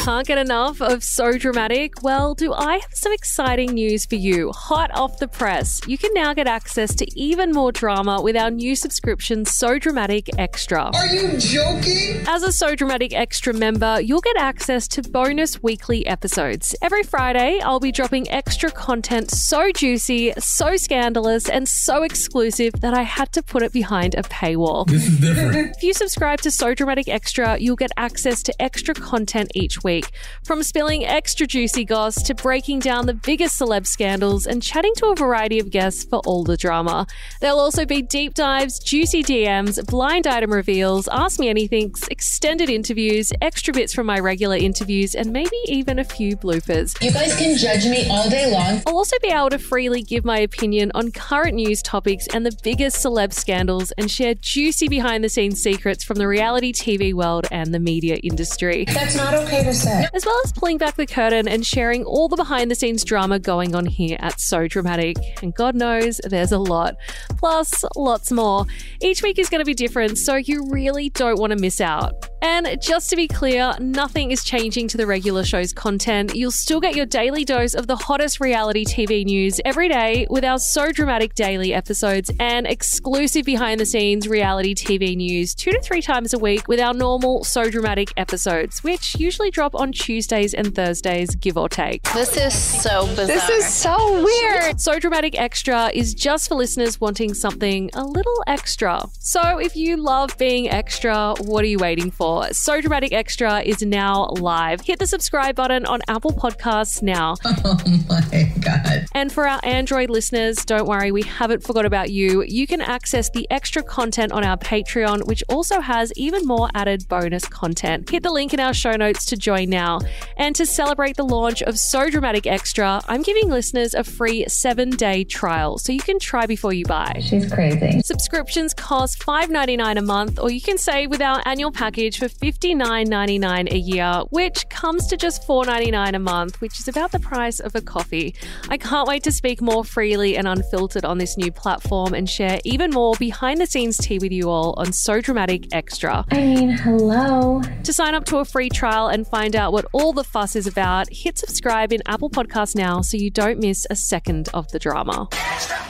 Can't get enough of So Dramatic? Well, do I have some exciting news for you? Hot off the press. You can now get access to even more drama with our new subscription, So Dramatic Extra. Are you joking? As a So Dramatic Extra member, you'll get access to bonus weekly episodes. Every Friday, I'll be dropping extra content so juicy, so scandalous, and so exclusive that I had to put it behind a paywall. This is different. If you subscribe to So Dramatic Extra, you'll get access to extra content each week. From spilling extra juicy goss to breaking down the biggest celeb scandals and chatting to a variety of guests for all the drama. There'll also be deep dives, juicy DMs, blind item reveals, Ask Me Anythings, extended interviews, extra bits from my regular interviews, and maybe even a few bloopers. You guys can judge me all day long. I'll also be able to freely give my opinion on current news topics and the biggest celeb scandals and share juicy behind the scenes secrets from the reality TV world and the media industry. That's not okay to As well as pulling back the curtain and sharing all the behind the scenes drama going on here at So Dramatic. And God knows there's a lot. Plus, lots more. Each week is going to be different, so you really don't want to miss out. And just to be clear, nothing is changing to the regular show's content. You'll still get your daily dose of the hottest reality TV news every day with our So Dramatic daily episodes and exclusive behind the scenes reality TV news two to three times a week with our normal So Dramatic episodes, which usually drop on Tuesdays and Thursdays, give or take. This is so bizarre. This is so weird. So Dramatic Extra is just for listeners wanting something a little extra. So if you love being extra, what are you waiting for? So Dramatic Extra is now live. Hit the subscribe button on Apple Podcasts now. Oh my God. And for our Android listeners, don't worry, we haven't forgot about you. You can access the extra content on our Patreon, which also has even more added bonus content. Hit the link in our show notes to join now. And to celebrate the launch of So Dramatic Extra, I'm giving listeners a free seven day trial so you can try before you buy. She's crazy. Subscriptions cost $5.99 a month, or you can save with our annual package for $59.99 a year, which comes to just $4.99 a month, which is about the price of a coffee. I can't wait to speak more freely and unfiltered on this new platform and share even more behind the scenes tea with you all on So Dramatic Extra. I mean, hello. To sign up to a free trial and find out what all the fuss is about, hit subscribe in Apple Podcasts now so you don't miss a second of the drama. Extra.